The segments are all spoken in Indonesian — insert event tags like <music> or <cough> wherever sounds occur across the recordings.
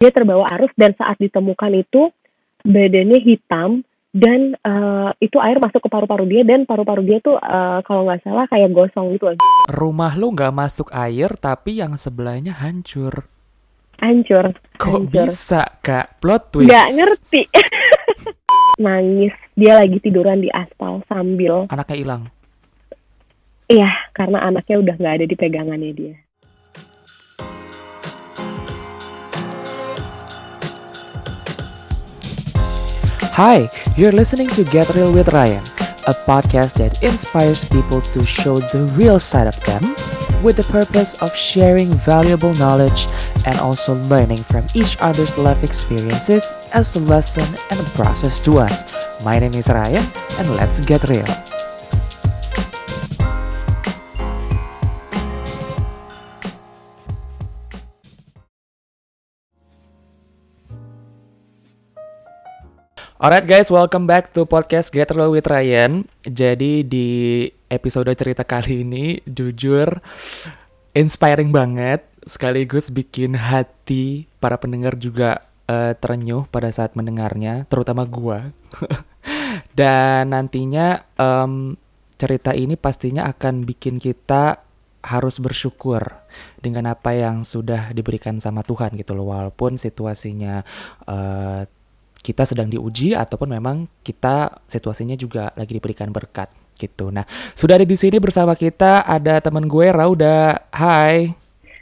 dia terbawa arus dan saat ditemukan itu badannya hitam dan uh, itu air masuk ke paru-paru dia dan paru-paru dia tuh uh, kalau nggak salah kayak gosong gitu Rumah lu nggak masuk air tapi yang sebelahnya hancur. Hancur. Kok hancur. bisa kak? Plot twist. Nggak ngerti. <laughs> Nangis dia lagi tiduran di aspal sambil. Anaknya hilang. Iya karena anaknya udah nggak ada di pegangannya dia. Hi, you're listening to Get Real with Ryan, a podcast that inspires people to show the real side of them with the purpose of sharing valuable knowledge and also learning from each other's life experiences as a lesson and a process to us. My name is Ryan, and let's get real. Alright guys, welcome back to podcast Get Real with Ryan. Jadi di episode cerita kali ini jujur inspiring banget, sekaligus bikin hati para pendengar juga uh, terenyuh pada saat mendengarnya, terutama gua. <laughs> Dan nantinya um, cerita ini pastinya akan bikin kita harus bersyukur dengan apa yang sudah diberikan sama Tuhan gitu loh, walaupun situasinya uh, kita sedang diuji ataupun memang kita situasinya juga lagi diberikan berkat gitu. Nah, sudah ada di sini bersama kita ada teman gue Rauda. Hai.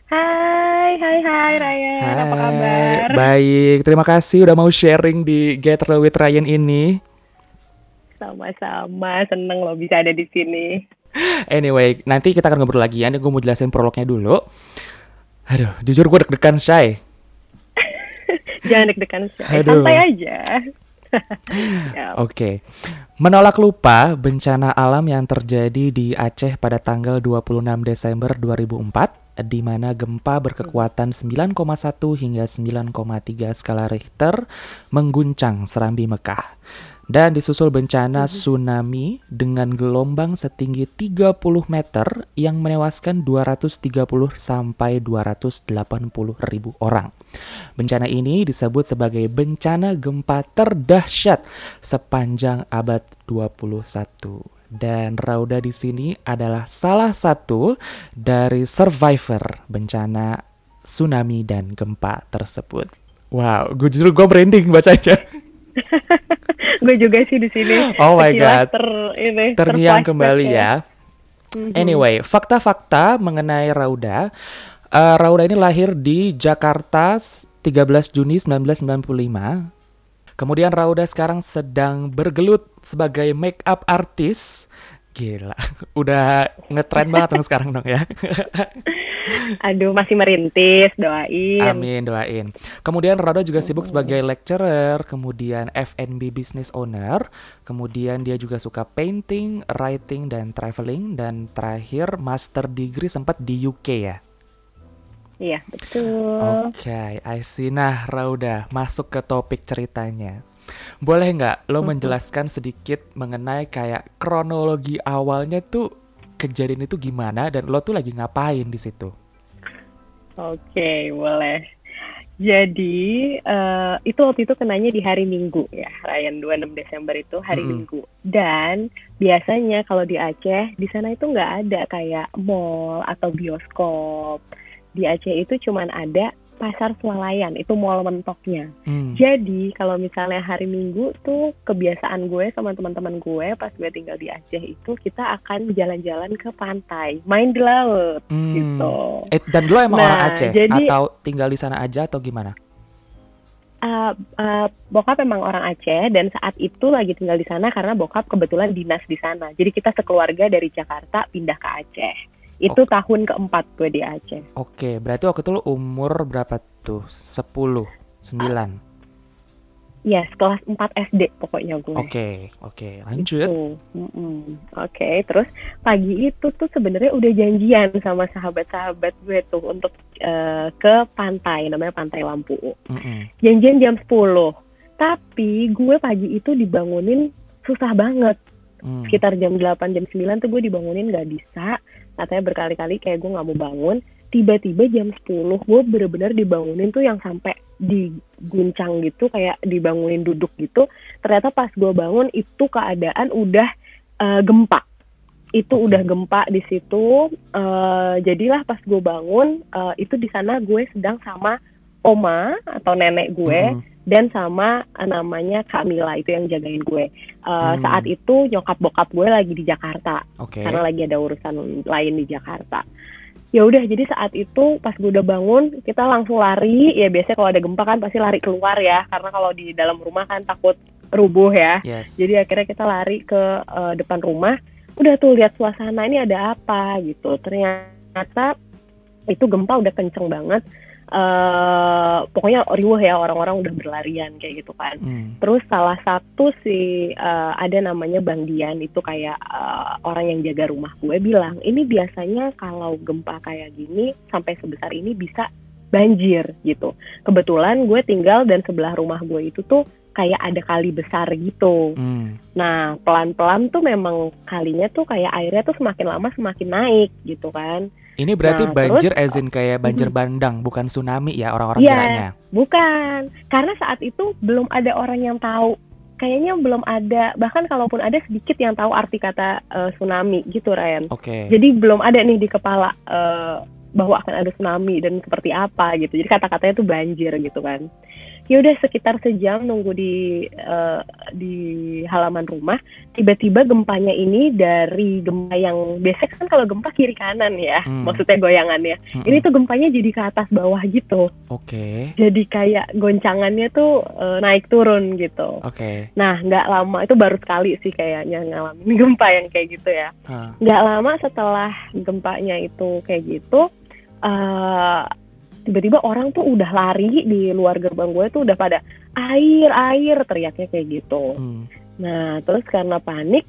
Hai, hai, hai Ryan. Hai. Apa kabar? Baik, terima kasih udah mau sharing di Get Real with Ryan ini. Sama-sama, seneng lo bisa ada di sini. Anyway, nanti kita akan ngobrol lagi ya. Gue mau jelasin prolognya dulu. Aduh, jujur gue deg-degan, Shay. <laughs> Jangan deg-degan santai aja. <laughs> Oke. Okay. Menolak lupa bencana alam yang terjadi di Aceh pada tanggal 26 Desember 2004 di mana gempa berkekuatan 9,1 hingga 9,3 skala Richter mengguncang Serambi Mekah dan disusul bencana tsunami dengan gelombang setinggi 30 meter yang menewaskan 230 sampai 280 ribu orang. Bencana ini disebut sebagai bencana gempa terdahsyat sepanjang abad 21 dan Rauda di sini adalah salah satu dari survivor bencana tsunami dan gempa tersebut. Wow, gue justru gue branding bacanya. <laughs> gue juga sih di sini. Oh my god. Ter, ini, Terngiang kembali ya. ya. Mm-hmm. Anyway, fakta-fakta mengenai Rauda. Uh, Rauda ini lahir di Jakarta 13 Juni 1995. Kemudian Rauda sekarang sedang bergelut sebagai make up artist Gila, <laughs> udah ngetrend banget sekarang dong ya. <laughs> Aduh, masih merintis, doain. Amin, doain. Kemudian Rodo juga sibuk sebagai lecturer, kemudian F&B business owner, kemudian dia juga suka painting, writing, dan traveling, dan terakhir master degree sempat di UK ya. Iya, betul. Oke, okay, I see. Nah, Rauda, masuk ke topik ceritanya. Boleh nggak lo menjelaskan sedikit mengenai kayak kronologi awalnya tuh kejadian itu gimana dan lo tuh lagi ngapain di situ? Oke, okay, boleh. Jadi uh, itu waktu itu kenanya di hari Minggu ya, Ryan 26 Desember itu hari mm Minggu. Dan biasanya kalau di Aceh di sana itu nggak ada kayak mall atau bioskop. Di Aceh itu cuman ada pasar swalayan itu mall mentoknya. Hmm. Jadi kalau misalnya hari Minggu tuh kebiasaan gue sama teman-teman gue pas gue tinggal di Aceh itu kita akan jalan-jalan ke pantai, main di laut hmm. gitu. Eh, dan lo emang nah, orang Aceh jadi, atau tinggal di sana aja atau gimana? Uh, uh, bokap emang orang Aceh dan saat itu lagi tinggal di sana karena bokap kebetulan dinas di sana. Jadi kita sekeluarga dari Jakarta pindah ke Aceh. Itu okay. tahun keempat gue di Aceh. Oke, okay, berarti waktu itu lo umur berapa tuh? Sepuluh, sembilan? Ya, yes, kelas 4 SD pokoknya gue. Oke, okay, oke, okay. lanjut. Mm -mm. Oke, okay, terus pagi itu tuh sebenarnya udah janjian sama sahabat-sahabat gue tuh untuk uh, ke pantai, namanya Pantai Lampu. Mm -mm. Janjian jam 10. Tapi gue pagi itu dibangunin susah banget. Mm. Sekitar jam 8, jam 9 tuh gue dibangunin gak bisa katanya berkali-kali kayak gue nggak mau bangun tiba-tiba jam 10 gue bener-bener dibangunin tuh yang sampai diguncang gitu kayak dibangunin duduk gitu ternyata pas gue bangun itu keadaan udah uh, gempa itu okay. udah gempa di situ uh, jadilah pas gue bangun uh, itu di sana gue sedang sama oma atau nenek gue mm. Dan sama namanya Kamila itu yang jagain gue. Uh, mm. saat itu nyokap bokap gue lagi di Jakarta. Okay. karena lagi ada urusan lain di Jakarta. Ya udah jadi saat itu pas gue udah bangun kita langsung lari. Ya biasanya kalau ada gempa kan pasti lari keluar ya. Karena kalau di dalam rumah kan takut rubuh ya. Yes. jadi akhirnya kita lari ke uh, depan rumah. Udah tuh lihat suasana ini ada apa gitu. Ternyata itu gempa udah kenceng banget uh, pokoknya riuh ya orang-orang udah berlarian kayak gitu kan. Hmm. Terus salah satu si uh, ada namanya Bang Dian itu kayak uh, orang yang jaga rumah gue bilang ini biasanya kalau gempa kayak gini sampai sebesar ini bisa banjir gitu. Kebetulan gue tinggal dan sebelah rumah gue itu tuh kayak ada kali besar gitu. Hmm. Nah pelan-pelan tuh memang kalinya tuh kayak airnya tuh semakin lama semakin naik gitu kan. Ini berarti nah, banjir terus, as in kayak banjir bandang, bukan tsunami ya orang-orang ya, kiranya? bukan. Karena saat itu belum ada orang yang tahu. Kayaknya belum ada, bahkan kalaupun ada sedikit yang tahu arti kata uh, tsunami gitu, Ryan. Oke. Okay. Jadi belum ada nih di kepala uh, bahwa akan ada tsunami dan seperti apa gitu. Jadi kata-katanya tuh banjir gitu kan ya udah sekitar sejam nunggu di uh, di halaman rumah tiba-tiba gempanya ini dari gempa yang biasa kan kalau gempa kiri kanan ya hmm. maksudnya goyangannya hmm. ini tuh gempanya jadi ke atas bawah gitu oke okay. jadi kayak goncangannya tuh uh, naik turun gitu oke okay. nah nggak lama itu baru sekali sih kayaknya ngalamin <laughs> gempa yang kayak gitu ya nggak huh. lama setelah gempanya itu kayak gitu uh, tiba-tiba orang tuh udah lari di luar gerbang gue tuh udah pada air air teriaknya kayak gitu hmm. nah terus karena panik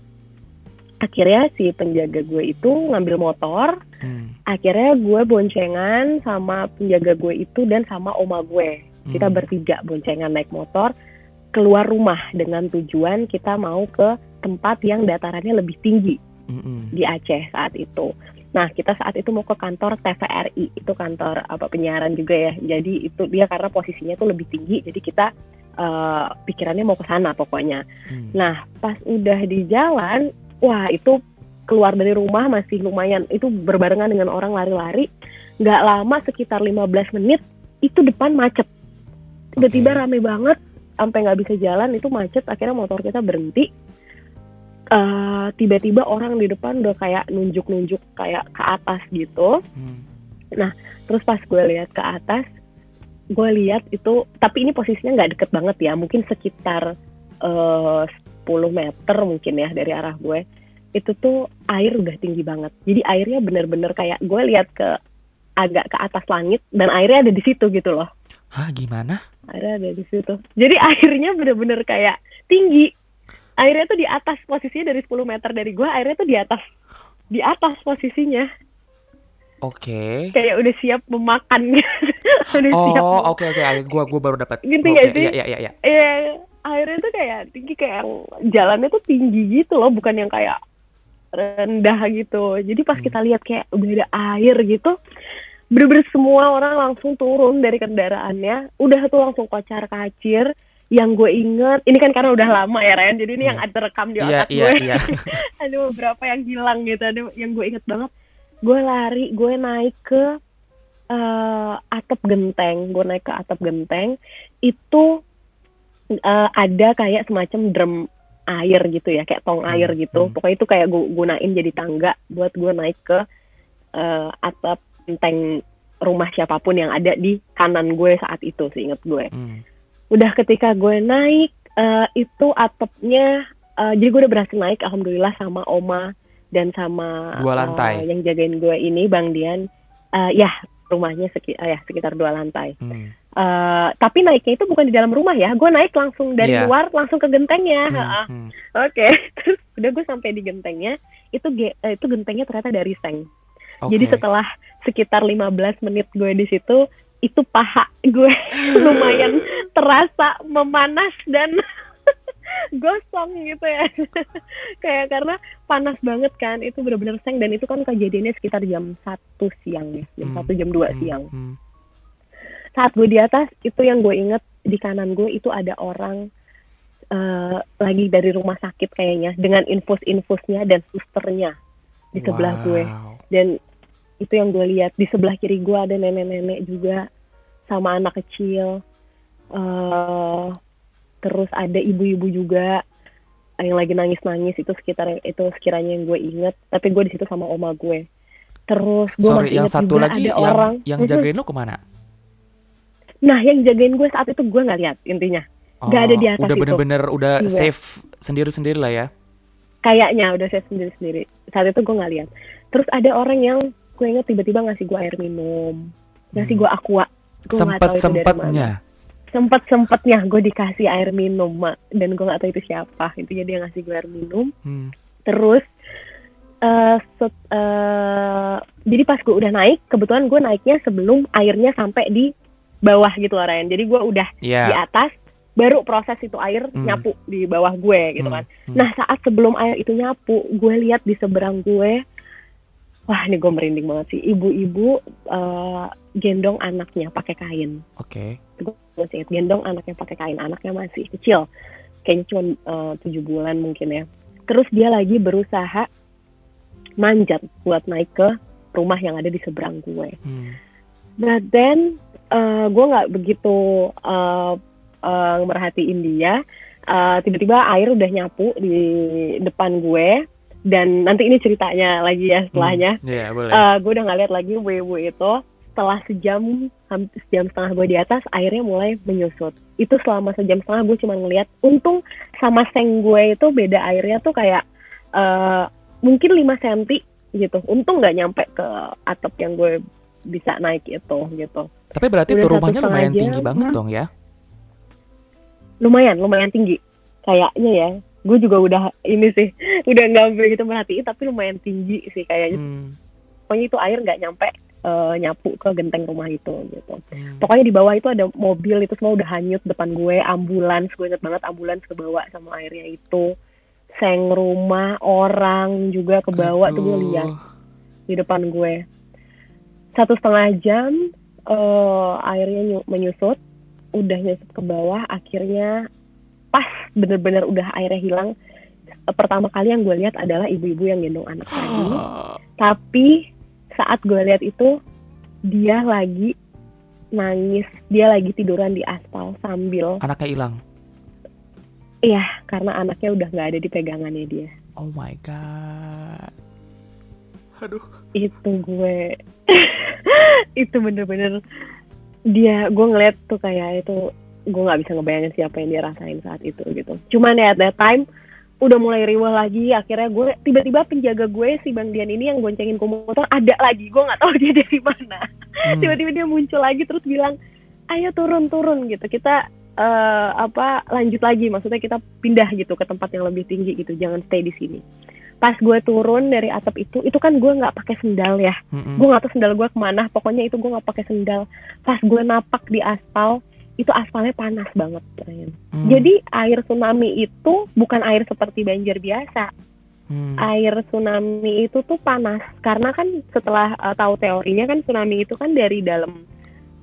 akhirnya si penjaga gue itu ngambil motor hmm. akhirnya gue boncengan sama penjaga gue itu dan sama oma gue hmm. kita bertiga boncengan naik motor keluar rumah dengan tujuan kita mau ke tempat yang datarannya lebih tinggi hmm. di Aceh saat itu Nah, kita saat itu mau ke kantor TVRI, itu kantor apa penyiaran juga ya. Jadi itu dia karena posisinya tuh lebih tinggi, jadi kita uh, pikirannya mau ke sana pokoknya. Hmm. Nah, pas udah di jalan, wah itu keluar dari rumah masih lumayan itu berbarengan dengan orang lari-lari. Nggak lama sekitar 15 menit itu depan macet. Tiba-tiba okay. rame banget, sampai nggak bisa jalan itu macet. Akhirnya motor kita berhenti uh, tiba-tiba orang di depan udah kayak nunjuk-nunjuk kayak ke atas gitu. Hmm. Nah, terus pas gue lihat ke atas, gue lihat itu, tapi ini posisinya nggak deket banget ya, mungkin sekitar uh, 10 meter mungkin ya dari arah gue. Itu tuh air udah tinggi banget. Jadi airnya bener-bener kayak gue lihat ke agak ke atas langit dan airnya ada di situ gitu loh. Hah, gimana? Airnya ada di situ. Jadi <laughs> airnya bener-bener kayak tinggi airnya tuh di atas posisinya dari 10 meter dari gua airnya tuh di atas di atas posisinya Oke. Okay. Kayak udah siap memakan <laughs> udah oh, siap. Oh, oke oke. Okay. Gua gua baru dapat. Gitu okay, ya sih? Iya iya iya. Iya, airnya tuh kayak tinggi kayak jalannya tuh tinggi gitu loh, bukan yang kayak rendah gitu. Jadi pas hmm. kita lihat kayak udah ada air gitu, bener-bener semua orang langsung turun dari kendaraannya, udah tuh langsung kocar kacir yang gue inget ini kan karena udah lama ya Ryan jadi ini hmm. yang ada rekam di iya, otak yeah, gue. yeah, <laughs> yeah. ada beberapa yang hilang gitu. Ada yang gue inget banget gue lari gue naik ke uh, atap genteng. Gue naik ke atap genteng. Itu uh, ada kayak semacam drum air gitu ya kayak tong air hmm, gitu. hmm. pokoknya itu kayak gue gunain jadi tangga buat gue naik ke uh, atap genteng rumah siapa pun yang ada di kanan gue saat itu sih inget gue. Hmm udah ketika gue naik uh, itu atapnya uh, jadi gue udah berhasil naik alhamdulillah sama oma dan sama dua lantai uh, yang jagain gue ini bang Dian uh, ya rumahnya seki uh, ya sekitar dua lantai hmm. uh, tapi naiknya itu bukan di dalam rumah ya gue naik langsung dari yeah. luar langsung ke gentengnya hmm. uh, hmm. oke okay. <laughs> terus udah gue sampai di gentengnya itu uh, itu gentengnya ternyata dari seng okay. jadi setelah sekitar 15 menit gue di situ itu paha gue. <laughs> Lumayan terasa memanas dan <laughs> gosong gitu ya. <laughs> Kayak karena panas banget kan itu benar-benar seng. Dan itu kan kejadiannya sekitar jam satu siang ya jam Hmm, satu jam dua hmm, siang. Hmm. saat gue di atas itu yang gue inget di kanan gue itu ada orang eh, lagi dari rumah sakit kayaknya dengan infus-infusnya dan susternya di sebelah gue. Wow. dan itu yang gue lihat di sebelah kiri gue ada nenek-nenek juga sama anak kecil. Eh terus ada ibu-ibu juga yang lagi nangis-nangis. Itu sekitar itu sekiranya yang gue inget tapi gue di situ sama oma gue. Terus gue Sorry, masih yang satu juga lagi ada yang orang. yang jagain lo ke mana? nah yang jagain gue saat itu gue nggak lihat intinya. Nggak ada di atas Oh, Udah itu. bener-bener udah Iya. safe sendiri-sendiri lah ya. kayaknya udah saya sendiri sendiri saat itu gue nggak lihat. Terus ada orang yang gue inget tiba-tiba ngasih gue air minum ngasih Hmm. gue aqua tahu itu dari mana. Sempet-sempetnya. sempet sempetnya gue dikasih air minum Mak. dan gue nggak tahu itu siapa intinya dia ngasih gue air minum Hmm. terus eh set- eh, jadi pas gue udah naik kebetulan gue naiknya sebelum airnya sampai di bawah gitu loh Ryan jadi gue udah di Iya. atas baru proses itu air Hmm. nyapu di bawah gue gitu Hmm, kan hmm. nah saat sebelum air itu nyapu gue lihat di seberang gue wah ini gue merinding banget sih. Ibu-ibu eh, gendong anaknya pakai kain. Oke. gue masih ingat gendong anaknya pakai kain. Anaknya masih kecil. Kayaknya cuma eh, tujuh bulan mungkin ya. Terus dia lagi berusaha manjat buat naik ke rumah yang ada di seberang gue. Hmm. but then eh, gue nggak begitu eh, eh, merhatiin dia. Tiba-tiba air udah nyapu di depan gue dan nanti ini ceritanya lagi ya setelahnya Hmm. Iya, boleh. Eh, gue udah nggak lihat lagi WW itu setelah sejam hampir sejam setengah gue di atas airnya mulai menyusut itu selama sejam setengah gue cuma ngeliat untung sama seng gue itu beda airnya tuh kayak eh, mungkin 5 cm gitu untung nggak nyampe ke atap yang gue bisa naik itu gitu Tapi berarti udah tuh rumahnya lumayan jam, tinggi banget hmm. dong ya? lumayan lumayan tinggi kayaknya ya gue juga udah ini sih udah nggak begitu merhatiin tapi lumayan tinggi sih kayaknya. Hmm. pokoknya itu air nggak nyampe eh, nyapu ke genteng rumah itu gitu. Hmm. pokoknya di bawah itu ada mobil itu semua udah hanyut depan gue ambulans gue inget banget ambulans kebawa sama airnya itu. Seng rumah orang juga kebawa tuh gue lihat di depan gue. Satu setengah jam eh, airnya nyu- menyusut udah nyusut ke bawah akhirnya pas bener-bener udah airnya hilang eh, pertama kali yang gue lihat adalah ibu-ibu yang gendong anak lagi tapi saat gue lihat itu dia lagi nangis dia lagi tiduran di aspal sambil Anaknya hilang. iya karena anaknya udah nggak ada di pegangannya dia Oh my god. Aduh. itu gue <laughs> itu bener-bener dia gue ngeliat tuh kayak itu gue nggak bisa ngebayangin siapa yang dia rasain saat itu gitu. Cuman ya at that time udah mulai riwah lagi. Akhirnya gue tiba-tiba penjaga gue si bang Dian ini yang goncengin komuter ada lagi. Gue nggak tahu <laughs> dia dari mana. Hmm. tiba-tiba dia muncul lagi terus bilang ayo turun turun gitu. Kita eh, apa lanjut lagi. Maksudnya kita pindah gitu ke tempat yang lebih tinggi gitu. Jangan stay di sini. Pas gue turun dari atap itu itu kan gue nggak pakai sendal ya. Mm-mm. gue nggak tahu sendal gue ke mana. Pokoknya itu gue nggak pakai sendal. Pas gue napak di aspal itu aspalnya panas banget. Hmm. jadi air tsunami itu bukan air seperti banjir biasa Hmm. air tsunami itu tuh panas karena kan setelah uh, tahu teorinya kan tsunami itu kan dari dalam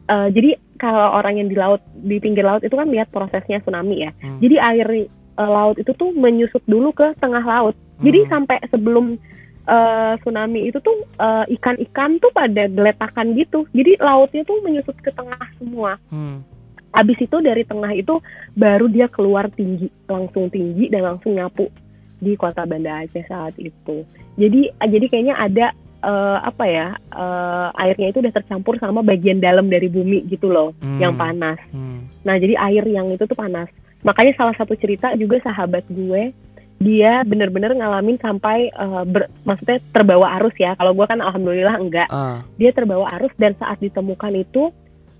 uh, jadi kalau orang yang di laut di pinggir laut itu kan lihat prosesnya tsunami ya Hmm. jadi air uh, laut itu tuh menyusut dulu ke tengah laut jadi Hmm. sampai sebelum uh, tsunami itu tuh uh, ikan-ikan tuh pada geletakan gitu jadi lautnya tuh menyusut ke tengah semua Hmm. Abis itu dari tengah itu baru dia keluar tinggi, langsung tinggi dan langsung nyapu di kota Banda Aceh saat itu. Jadi jadi kayaknya ada eh, apa ya eh, airnya itu udah tercampur sama bagian dalam dari bumi gitu loh, Hmm. yang panas. Hmm. Nah jadi air yang itu tuh panas. Makanya salah satu cerita juga sahabat gue dia bener-bener ngalamin sampai eh, ber- maksudnya terbawa arus ya. Kalau gue kan alhamdulillah enggak. Ah, Dia terbawa arus dan saat ditemukan itu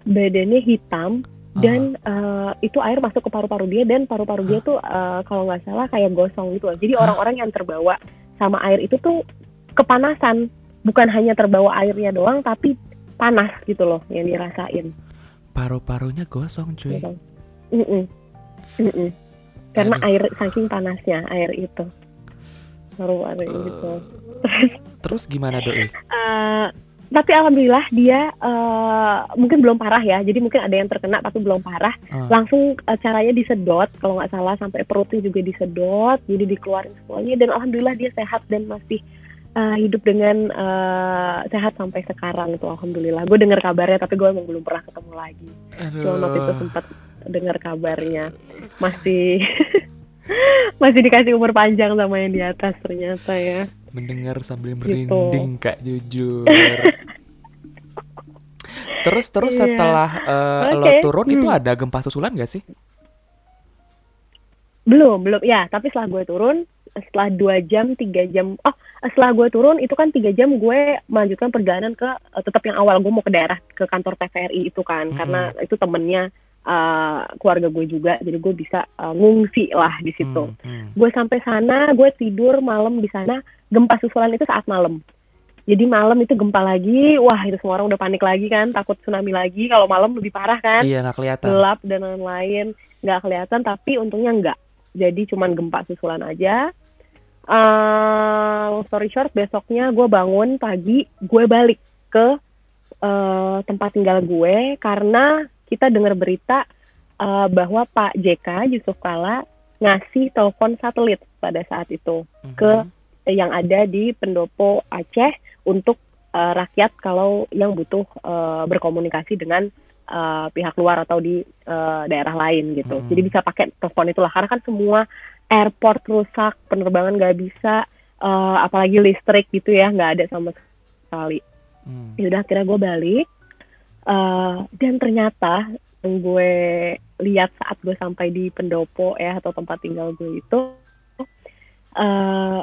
badannya hitam dan eh, itu air masuk ke paru-paru dia dan paru-paru dia tuh eh, kalau nggak salah kayak gosong gitu loh. Jadi orang-orang yang terbawa sama air itu tuh kepanasan, bukan hanya terbawa airnya doang tapi panas gitu loh yang dirasain. paru-parunya gosong cuy. Gitu. Mm-mm. Mm-mm. karena Aduh. air saking panasnya air itu baru uh, gitu terus gimana doi uh, <laughs> tapi alhamdulillah dia uh, mungkin belum parah ya. Jadi mungkin ada yang terkena tapi belum parah. Uh. langsung uh, caranya disedot kalau nggak salah. Sampai perutnya juga disedot. Jadi dikeluarin semuanya. Dan alhamdulillah dia sehat dan masih uh, hidup dengan uh, sehat sampai sekarang itu alhamdulillah. Gue dengar kabarnya tapi gue emang belum pernah ketemu lagi. Cuma waktu itu sempat dengar kabarnya. Masih <laughs> masih dikasih umur panjang sama yang di atas ternyata ya mendengar sambil gitu. merinding gitu. kak jujur <laughs> terus terus yeah. setelah uh, eh, okay. lo turun hmm. itu ada gempa susulan gak sih belum belum ya tapi setelah gue turun setelah dua jam tiga jam oh setelah gue turun itu kan tiga jam gue melanjutkan perjalanan ke uh, tetap yang awal gue mau ke daerah ke kantor TVRI itu kan -hmm. karena itu temennya uh, keluarga gue juga jadi gue bisa uh, ngungsi lah di situ hmm, hmm. gue sampai sana gue tidur malam di sana gempa susulan itu saat malam. Jadi malam itu gempa lagi wah itu semua orang udah panik lagi kan takut tsunami lagi. Kalau malam lebih parah kan? Iya nggak kelihatan. Gelap dan lain-lain nggak kelihatan tapi untungnya nggak. Jadi cuman gempa susulan aja. Uh, story short besoknya gue bangun pagi gue balik ke uh, tempat tinggal gue karena kita dengar berita uh, bahwa Pak JK Yusuf Kala ngasih telepon satelit pada saat itu mm-hmm. ke yang ada di pendopo Aceh untuk uh, rakyat kalau yang butuh uh, berkomunikasi dengan uh, pihak luar atau di uh, daerah lain gitu. Hmm. Jadi bisa pakai telepon itulah karena kan semua airport rusak, penerbangan nggak bisa, uh, apalagi listrik gitu ya nggak ada sama sekali. Hmm. Yaudah akhirnya gue balik, Uh, dan ternyata yang gue lihat saat gue sampai di pendopo ya atau tempat tinggal gue itu uh,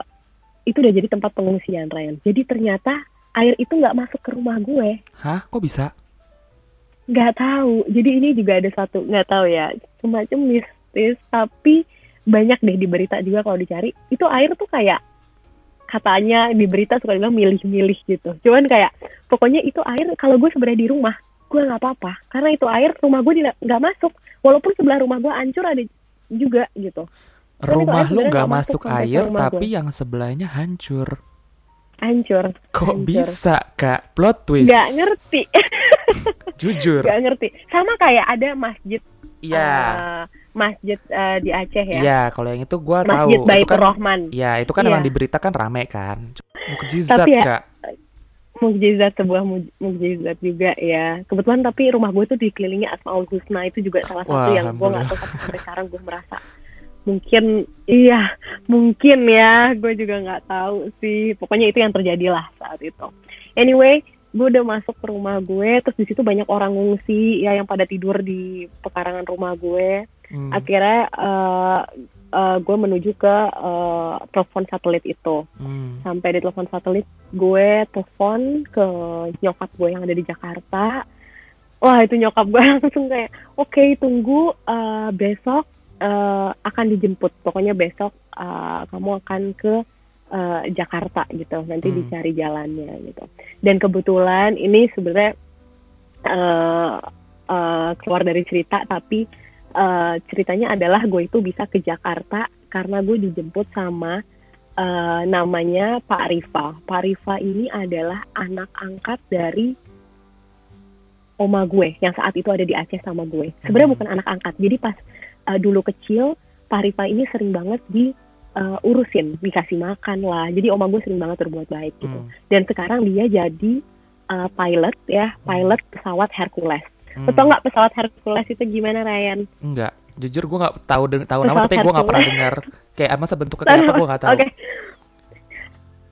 itu udah jadi tempat pengungsian Ryan. Jadi ternyata air itu nggak masuk ke rumah gue. Hah? Kok bisa? Nggak tahu. Jadi ini juga ada satu nggak tahu ya semacam mistis tapi banyak deh di berita juga kalau dicari itu air tuh kayak katanya di berita suka bilang milih-milih gitu. Cuman kayak pokoknya itu air kalau gue sebenarnya di rumah gue nggak apa-apa karena itu air rumah gue nggak masuk walaupun sebelah rumah gue hancur ada juga gitu rumah lu nggak masuk air tapi gue. yang sebelahnya hancur hancur kok hancur. bisa kak plot twist nggak ngerti <laughs> jujur nggak ngerti sama kayak ada masjid Iya. Uh, masjid uh, di Aceh ya. Iya, kalau yang itu gue tahu. Masjid Baitur kan, Rahman. Iya, itu kan ya. emang diberitakan rame kan. Mukjizat ya, kak mukjizat sebuah mukjizat juga ya kebetulan tapi rumah gue tuh dikelilingi asmaul husna itu juga salah satu Wah, yang gue nggak tahu sampai sekarang gue merasa mungkin iya mungkin ya gue juga nggak tahu sih pokoknya itu yang terjadi lah saat itu anyway gue udah masuk ke rumah gue terus di situ banyak orang ngungsi ya yang pada tidur di pekarangan rumah gue hmm. akhirnya uh, uh, gue menuju ke uh, telepon satelit itu. Hmm. Sampai di telepon satelit, gue telepon ke nyokap gue yang ada di Jakarta. Wah itu nyokap gue <laughs> langsung kayak, oke okay, tunggu uh, besok uh, akan dijemput. Pokoknya besok uh, kamu akan ke uh, Jakarta gitu. Nanti hmm. dicari jalannya gitu. Dan kebetulan ini sebenarnya uh, uh, keluar dari cerita, tapi uh, ceritanya adalah gue itu bisa ke Jakarta karena gue dijemput sama uh, namanya Pak Rifa. Pak Rifa ini adalah anak angkat dari oma gue yang saat itu ada di Aceh sama gue. Sebenarnya hmm. bukan anak angkat. Jadi pas uh, dulu kecil Pak Rifa ini sering banget di uh, urusin, dikasih makan lah. Jadi oma gue sering banget berbuat baik gitu. Hmm. Dan sekarang dia jadi uh, pilot ya, pilot pesawat Hercules. Hmm. Betul nggak pesawat Hercules itu gimana Ryan? Enggak, jujur gue nggak tahu tahu nama tapi gue nggak pernah dengar. Kayak masa bentuknya <laughs> kayak apa gue nggak tahu. Okay.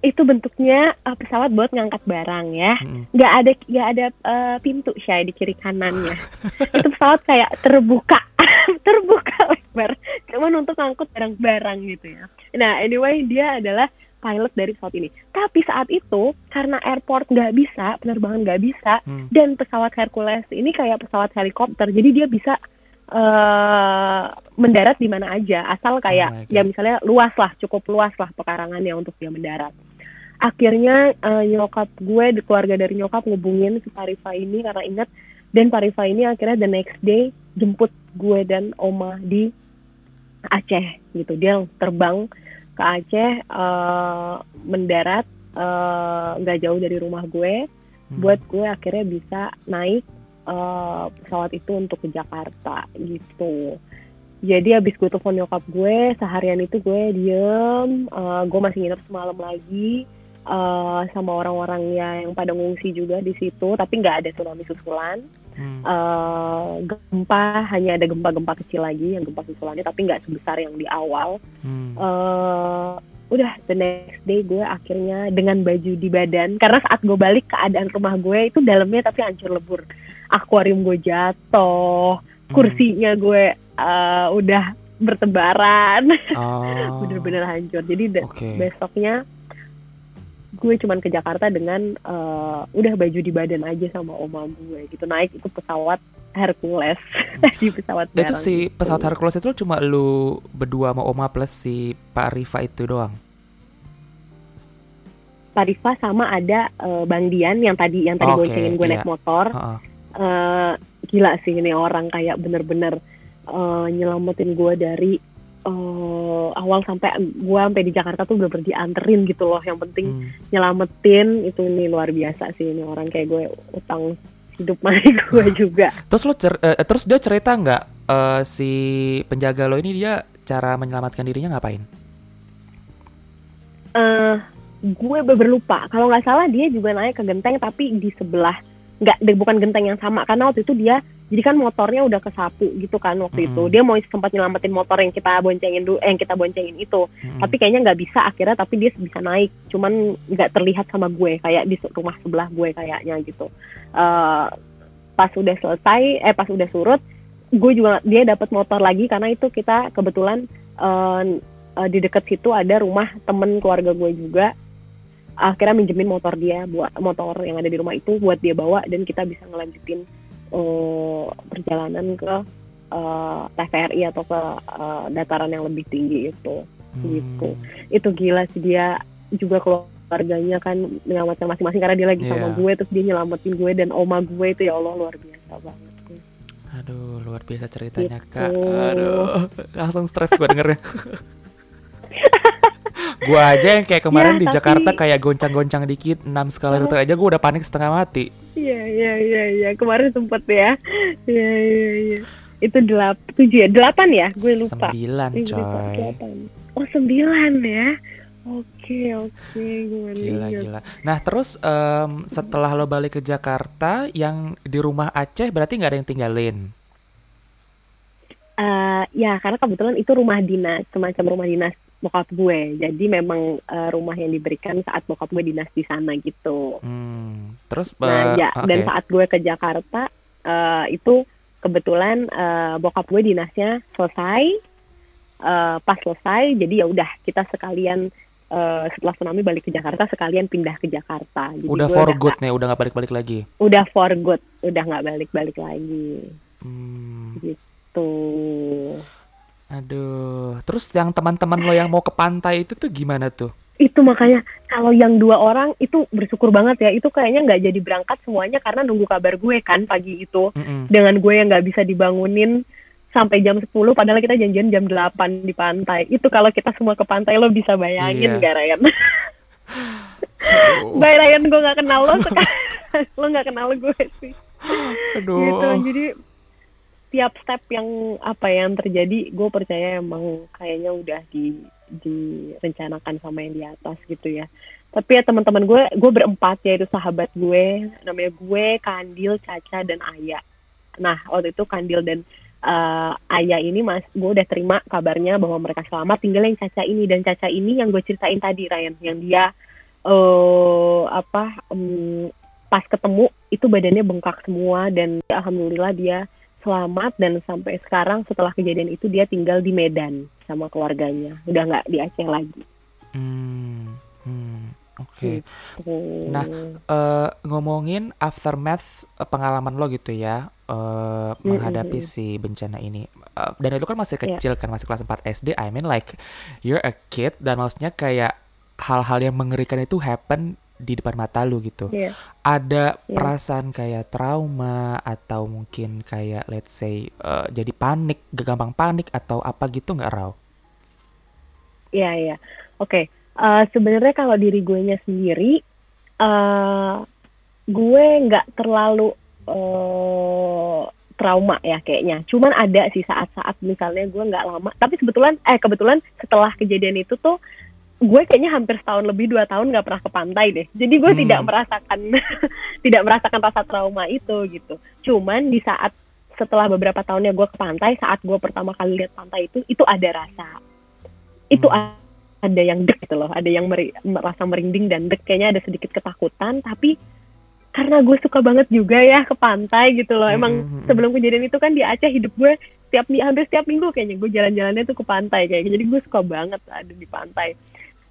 Itu bentuknya uh, pesawat buat ngangkat barang ya. Hmm. Nggak ada nggak ada uh, pintu sih di kiri kanannya. <laughs> itu pesawat kayak terbuka <laughs> terbuka lebar. Cuman untuk ngangkut barang-barang gitu ya. Nah anyway dia adalah pilot dari pesawat ini. Tapi saat itu karena airport nggak bisa, penerbangan nggak bisa, hmm. dan pesawat Hercules ini kayak pesawat helikopter, jadi dia bisa uh, mendarat di mana aja, asal kayak oh ya misalnya luas lah, cukup luas lah pekarangannya untuk dia mendarat. Akhirnya uh, nyokap gue, keluarga dari nyokap ngubungin si Parifa ini karena ingat, dan Parifa ini akhirnya the next day jemput gue dan Oma di Aceh gitu. Dia terbang ke Aceh uh, mendarat nggak uh, jauh dari rumah gue. Hmm. buat gue akhirnya bisa naik uh, pesawat itu untuk ke Jakarta gitu. Jadi abis gue telepon nyokap gue seharian itu gue diem uh, gue masih nginep semalam lagi uh, sama orang-orang yang pada ngungsi juga di situ tapi nggak ada tsunami susulan hmm. uh, gempa hanya ada gempa-gempa kecil lagi yang gempa susulannya tapi nggak sebesar yang di awal hmm. uh, udah the next day gue akhirnya dengan baju di badan karena saat gue balik keadaan rumah gue itu dalamnya tapi hancur lebur akuarium gue jatuh hmm. kursinya gue uh, udah bertebaran oh. <laughs> bener-bener hancur jadi okay. besoknya gue cuman ke Jakarta dengan uh, udah baju di badan aja sama oma gue gitu naik itu pesawat Hercules <laughs> di pesawat itu si gitu. pesawat Hercules itu cuma lu berdua sama oma plus si Pak Rifa itu doang Pak Rifa sama ada uh, Bang Dian yang tadi yang tadi okay, boncengin gue yeah. naik motor uh -uh. Uh, gila sih ini orang kayak bener-bener uh, nyelamatin gue dari uh, awal sampai gue sampai di Jakarta tuh bener-bener dianterin gitu loh. Yang penting hmm. nyelamatin itu ini luar biasa sih ini orang kayak gue utang hidup <laughs> mati gue juga. Terus lo cer uh, terus dia cerita nggak uh, si penjaga lo ini dia cara menyelamatkan dirinya ngapain? Uh, gue bener lupa. Kalau nggak salah dia juga naik ke genteng tapi di sebelah nggak bukan genteng yang sama. Karena waktu itu dia jadi kan motornya udah kesapu gitu kan waktu mm -hmm. itu. Dia mau sempat nyelamatin motor yang kita boncengin dulu eh, yang kita boncengin itu. Mm -hmm. tapi kayaknya nggak bisa akhirnya tapi dia bisa naik. Cuman nggak terlihat sama gue kayak di rumah sebelah gue kayaknya gitu. Uh, pas udah selesai eh pas udah surut gue juga dia dapat motor lagi karena itu kita kebetulan uh, uh, di dekat situ ada rumah temen keluarga gue juga. Akhirnya minjemin motor dia buat motor yang ada di rumah itu buat dia bawa dan kita bisa ngelanjutin uh, perjalanan ke uh, eh, TVRI atau ke uh, dataran yang lebih tinggi itu hmm. gitu itu gila sih dia juga keluarganya kan menyelamatkan masing-masing karena dia lagi yeah. sama iya. gue terus dia nyelamatin gue dan oma gue itu ya Allah luar biasa banget Aduh, luar biasa ceritanya gitu. kak. Aduh, langsung stres gue dengernya. <laughs> gua aja yang kayak kemarin ya, di tapi... Jakarta kayak goncang-goncang dikit enam skala rute aja gua udah panik setengah mati. Iya iya iya iya kemarin sempet ya. Iya iya iya. Itu delapan tujuh ya delapan ya gue lupa. Sembilan coy. Oh sembilan ya. Oke oke gue Gila gila. Nah terus um, setelah lo balik ke Jakarta yang di rumah Aceh berarti nggak ada yang tinggalin? Uh, ya karena kebetulan itu rumah dinas semacam rumah dinas bokap gue. Jadi memang uh, rumah yang diberikan saat bokap gue dinas di sana gitu. Hmm. Terus uh, nah ya okay. dan saat gue ke Jakarta uh, itu kebetulan uh, bokap gue dinasnya selesai. Uh, pas selesai, jadi ya udah kita sekalian uh, setelah tsunami balik ke Jakarta sekalian pindah ke Jakarta. Jadi udah for good nih, udah nggak balik-balik lagi. Udah for good, udah nggak balik-balik lagi. Hmm. Gitu. Aduh, terus yang teman-teman lo yang mau ke pantai itu tuh gimana tuh? Itu makanya kalau yang dua orang itu bersyukur banget ya. Itu kayaknya nggak jadi berangkat semuanya karena nunggu kabar gue kan pagi itu. Mm -hmm. Dengan gue yang nggak bisa dibangunin sampai jam 10 padahal kita janjian jam 8 di pantai. Itu kalau kita semua ke pantai lo bisa bayangin iya. gak Ryan? Bay Ryan gue nggak kenal lo sekarang. <laughs> lo nggak kenal gue sih. Aduh. Gitu, jadi tiap step yang apa yang terjadi gue percaya emang kayaknya udah di direncanakan sama yang di atas gitu ya. Tapi ya teman-teman gue gue berempat ya itu sahabat gue namanya gue Kandil Caca dan Ayah nah waktu itu Kandil dan uh, Ayah ini mas gue udah terima kabarnya bahwa mereka selamat tinggal yang Caca ini. Dan Caca ini yang gue ceritain tadi Ryan yang dia uh, apa um, pas ketemu itu badannya bengkak semua dan alhamdulillah dia selamat dan sampai sekarang setelah kejadian itu dia tinggal di Medan sama keluarganya udah nggak di Aceh lagi. Hmm, hmm, Oke. Okay. Gitu. Nah uh, ngomongin aftermath uh, pengalaman lo gitu ya uh, mm-hmm. menghadapi si bencana ini uh, dan itu kan masih iya. kecil yeah. kan masih kelas 4 SD. I mean like you're a kid dan maksudnya kayak hal-hal yang mengerikan itu happen di depan mata lu gitu. Iya. Ada Iya. perasaan kayak trauma atau mungkin kayak let's say eh, jadi panik, gampang panik atau apa gitu nggak Rao? Iya, iya. Oke, eh, sebenarnya kalau diri gue nya sendiri, eh gue nggak terlalu eh trauma ya kayaknya. Cuman ada sih saat-saat misalnya gue nggak lama, tapi kebetulan, eh kebetulan setelah kejadian itu tuh gue kayaknya hampir setahun lebih dua tahun nggak pernah ke pantai deh. Jadi gue Hmm. tidak merasakan <laughs> tidak merasakan rasa trauma itu gitu. Cuman di saat setelah beberapa tahunnya gue ke pantai, saat gue pertama kali lihat pantai itu, itu ada rasa itu Hmm. ada yang dek gitu loh, ada yang meri- merasa merinding dan dek kayaknya ada sedikit ketakutan, tapi karena gue suka banget juga ya ke pantai gitu loh. Emang Hmm. sebelum kejadian itu kan di Aceh hidup gue setiap hampir setiap minggu kayaknya gue jalan-jalannya tuh ke pantai kayak gitu. jadi gue suka banget ada di pantai.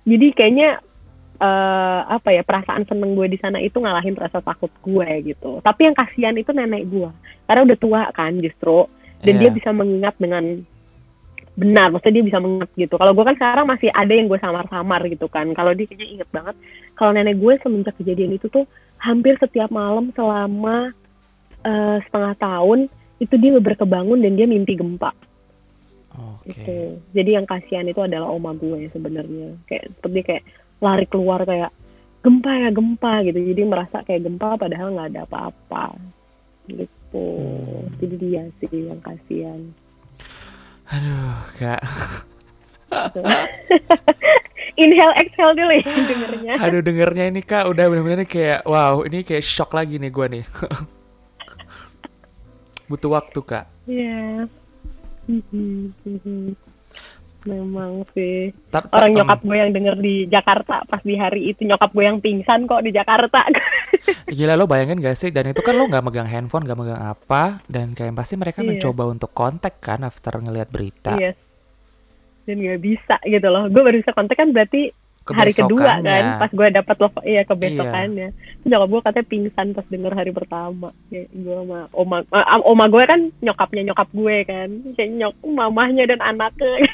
Jadi kayaknya eh, apa ya perasaan seneng gue di sana itu ngalahin rasa takut gue gitu. Tapi yang kasihan itu nenek gue. Karena udah tua kan justru. Dan Iya. dia bisa mengingat dengan benar. Maksudnya dia bisa mengingat gitu. Kalau gue kan sekarang masih ada yang gue samar-samar gitu kan. Kalau dia kayaknya inget banget kalau nenek gue semenjak kejadian itu tuh hampir setiap malam selama eh, setengah tahun itu dia berkebangun dan dia mimpi gempa Oke. gitu jadi yang kasihan itu adalah oma gue sebenarnya kayak seperti kayak lari keluar kayak gempa ya gempa gitu jadi merasa kayak gempa padahal nggak ada apa-apa gitu Hmm. jadi dia sih yang kasihan Aduh, Kak. Gitu. <laughs> Inhale exhale dulu ya dengernya. Aduh dengernya ini Kak udah bener-bener kayak wow, ini kayak shock lagi nih gua nih. <laughs> Butuh waktu, Kak. Iya. Mhm. Memang sih. Tapi Orang nyokap gue yang denger di Jakarta pas di hari itu nyokap gue yang pingsan kok di Jakarta. <laughs> Gila lo bayangin gak sih dan itu kan lo nggak megang handphone gak megang apa dan kayak pasti mereka Iya. mencoba untuk kontak kan after ngelihat berita Iya. Dan nggak bisa gitu loh. Gue baru bisa kontak kan berarti hari kedua kan pas gue dapat telepon iya kebesokannya. Terus nyokap gue katanya pingsan pas denger hari pertama. Ya, gue sama oma eh, oma gue kan nyokapnya nyokap gue kan. Kayak nyok mamahnya dan anaknya. <laughs>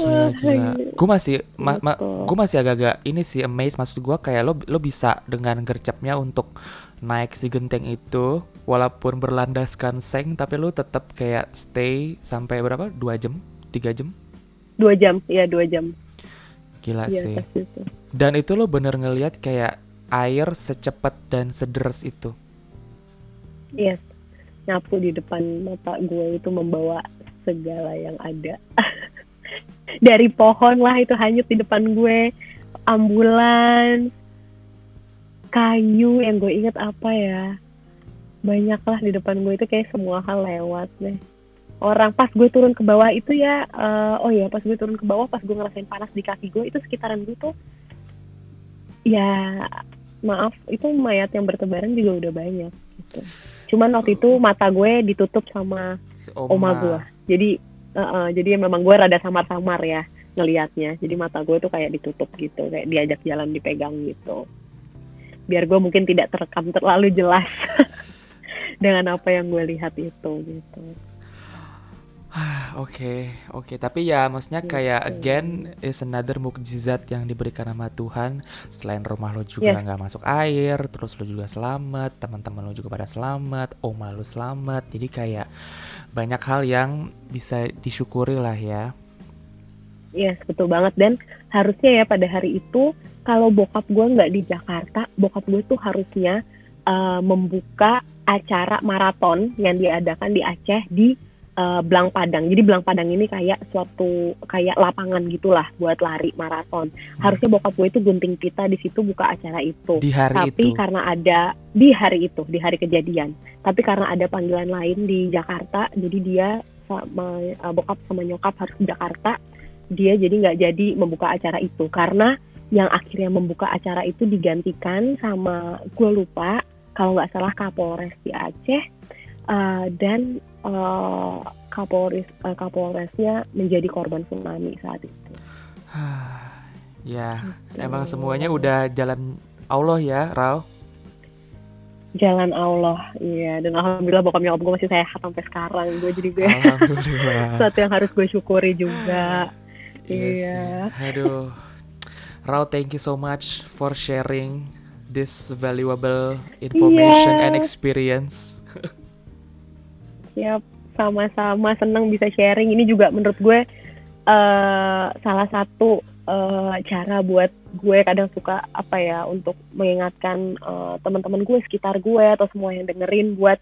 Gila gila. gue masih ma ma- Gitu. gue masih agak-agak ini sih amazed maksud gue kayak lo lo bisa dengan gercepnya untuk naik si genteng itu walaupun berlandaskan seng tapi lo tetap kayak stay sampai berapa? Dua jam? Tiga jam? Dua jam iya dua jam gila iya sih. itu dan itu lo bener ngelihat kayak air secepat dan sederas itu? Yes, nyapu di depan mata gue itu membawa segala yang ada. <laughs> Dari pohon lah itu hanyut di depan gue, ambulans, kayu yang gue inget apa ya, banyak lah di depan gue itu kayak semua hal lewat deh. Orang pas gue turun ke bawah itu ya, eh, oh ya pas gue turun ke bawah pas gue ngerasain panas di kaki gue itu sekitaran gue tuh, ya maaf itu mayat yang bertebaran juga udah banyak gitu. Cuman waktu itu mata gue ditutup sama si oma gue. Jadi eh, eh, jadi memang gue rada samar-samar ya ngelihatnya. Jadi mata gue tuh kayak ditutup gitu, kayak diajak jalan dipegang gitu. Biar gue mungkin tidak terekam terlalu jelas <laughs> dengan apa yang gue lihat itu gitu. Oke, oke. Tapi ya maksudnya kayak again is another mukjizat yang diberikan sama Tuhan. Selain rumah lo juga Yes. nggak masuk air, terus lo juga selamat, teman-teman lo juga pada selamat, oma lo selamat. Jadi kayak banyak hal yang bisa disyukuri lah ya. Yes, betul banget dan harusnya ya pada hari itu kalau bokap gue nggak di Jakarta, bokap gue tuh harusnya uh, membuka acara maraton yang diadakan di Aceh di uh, Blang Padang. Jadi Blang Padang ini kayak suatu kayak lapangan gitulah buat lari maraton. Harusnya bokap gue itu gunting pita di situ buka acara itu. Di hari Tapi itu. karena ada di hari itu, di hari kejadian. Tapi karena ada panggilan lain di Jakarta, jadi dia sama uh, bokap sama nyokap harus ke Jakarta. Dia jadi nggak jadi membuka acara itu karena yang akhirnya membuka acara itu digantikan sama gue lupa kalau nggak salah Kapolres di Aceh uh, dan uh, Kapolres uh, Kapolresnya menjadi korban tsunami saat itu. <sighs> Ya, Gitu. emang semuanya udah jalan Allah ya, Rao. Jalan Allah, iya. Dan alhamdulillah bokap nyokap gue masih sehat sampai sekarang. Gue jadi gue Alhamdulillah. <laughs> sesuatu yang harus gue syukuri juga. Iya Iya. sih. Aduh. Rao, thank you so much for sharing this valuable information yeah. and experience. <laughs> Siap, sama-sama senang bisa sharing. Ini juga menurut gue uh, salah satu uh, cara buat gue kadang suka apa ya untuk mengingatkan uh, teman-teman gue sekitar gue atau semua yang dengerin buat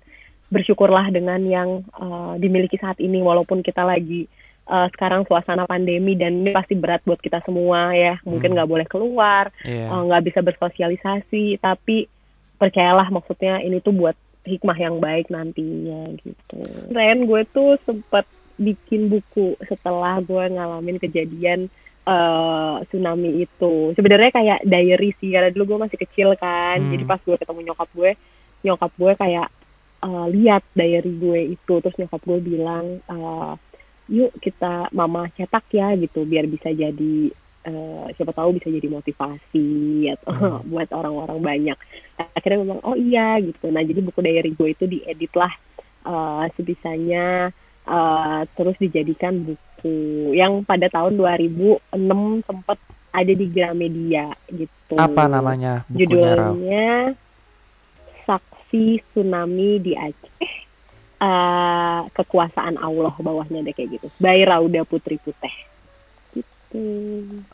bersyukurlah dengan yang uh, dimiliki saat ini walaupun kita lagi uh, sekarang suasana pandemi dan ini pasti berat buat kita semua ya mungkin hmm. nggak hmm. boleh keluar iya. nggak yeah. uh, bisa bersosialisasi tapi percayalah maksudnya ini tuh buat hikmah yang baik nantinya gitu. Ren gue tuh sempet bikin buku setelah gue ngalamin kejadian uh, tsunami itu. Sebenarnya kayak diary sih karena dulu gue masih kecil kan. Hmm. Jadi pas gue ketemu nyokap gue, nyokap gue kayak uh, lihat diary gue itu terus nyokap gue bilang uh, yuk kita mama cetak ya gitu biar bisa jadi uh, siapa tahu bisa jadi motivasi atau hmm. <laughs> buat orang-orang banyak. Akhirnya memang oh iya gitu. Nah jadi buku diary gue itu diedit lah uh, sebisanya uh, terus dijadikan buku. Yang pada tahun 2006 sempat ada di Gramedia gitu. Apa namanya bukunya judulnya si tsunami di Aceh. Uh, kekuasaan Allah bawahnya deh kayak gitu. By Rauda Putri gitu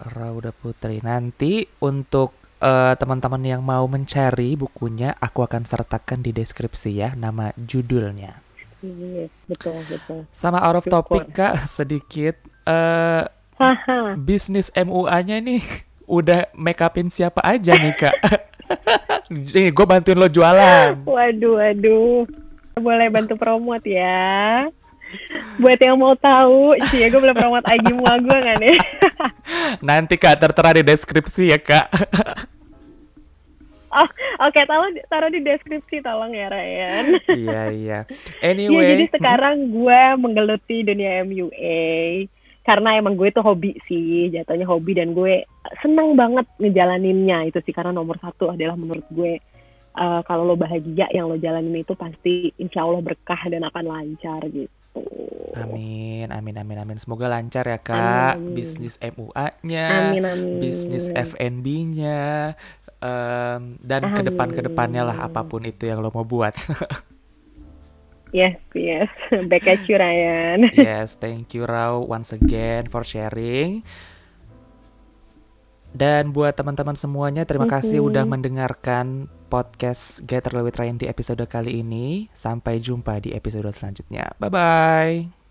Rauda Putri nanti untuk uh, teman-teman yang mau mencari bukunya aku akan sertakan di deskripsi ya nama judulnya. Iya betul betul. Sama out of topic kak sedikit uh, bisnis MUA-nya nih <laughs> udah make upin siapa aja nih kak? <laughs> Nih, gue bantuin lo jualan. Waduh, waduh. Boleh bantu promote ya. Buat yang mau tahu, sih ya gue boleh promote IG mua gue gak nih? Nanti kak tertera di deskripsi ya kak. Oh, oke, okay, taruh taruh di deskripsi tolong ya Ryan. iya iya. <laughs> Anyway. Ya, jadi sekarang gue menggeluti dunia MUA karena emang gue tuh hobi sih jatuhnya hobi dan gue senang banget ngejalaninnya itu sih karena nomor satu adalah menurut gue uh, kalau lo bahagia yang lo jalanin itu pasti insya Allah berkah dan akan lancar gitu Amin, amin, amin, amin. Semoga lancar ya kak, amin. bisnis MUA-nya, bisnis FNB-nya, um, dan ke depan ke depannya lah apa pun itu yang lo mau buat. <laughs> Yes, yes. <laughs> Back at you, Ryan. <laughs> yes, thank you, Rao, once again for sharing. Dan buat teman-teman semuanya, terima mm-hmm. kasih udah mendengarkan podcast Get With Ryan di episode kali ini. Sampai jumpa di episode selanjutnya. Bye-bye.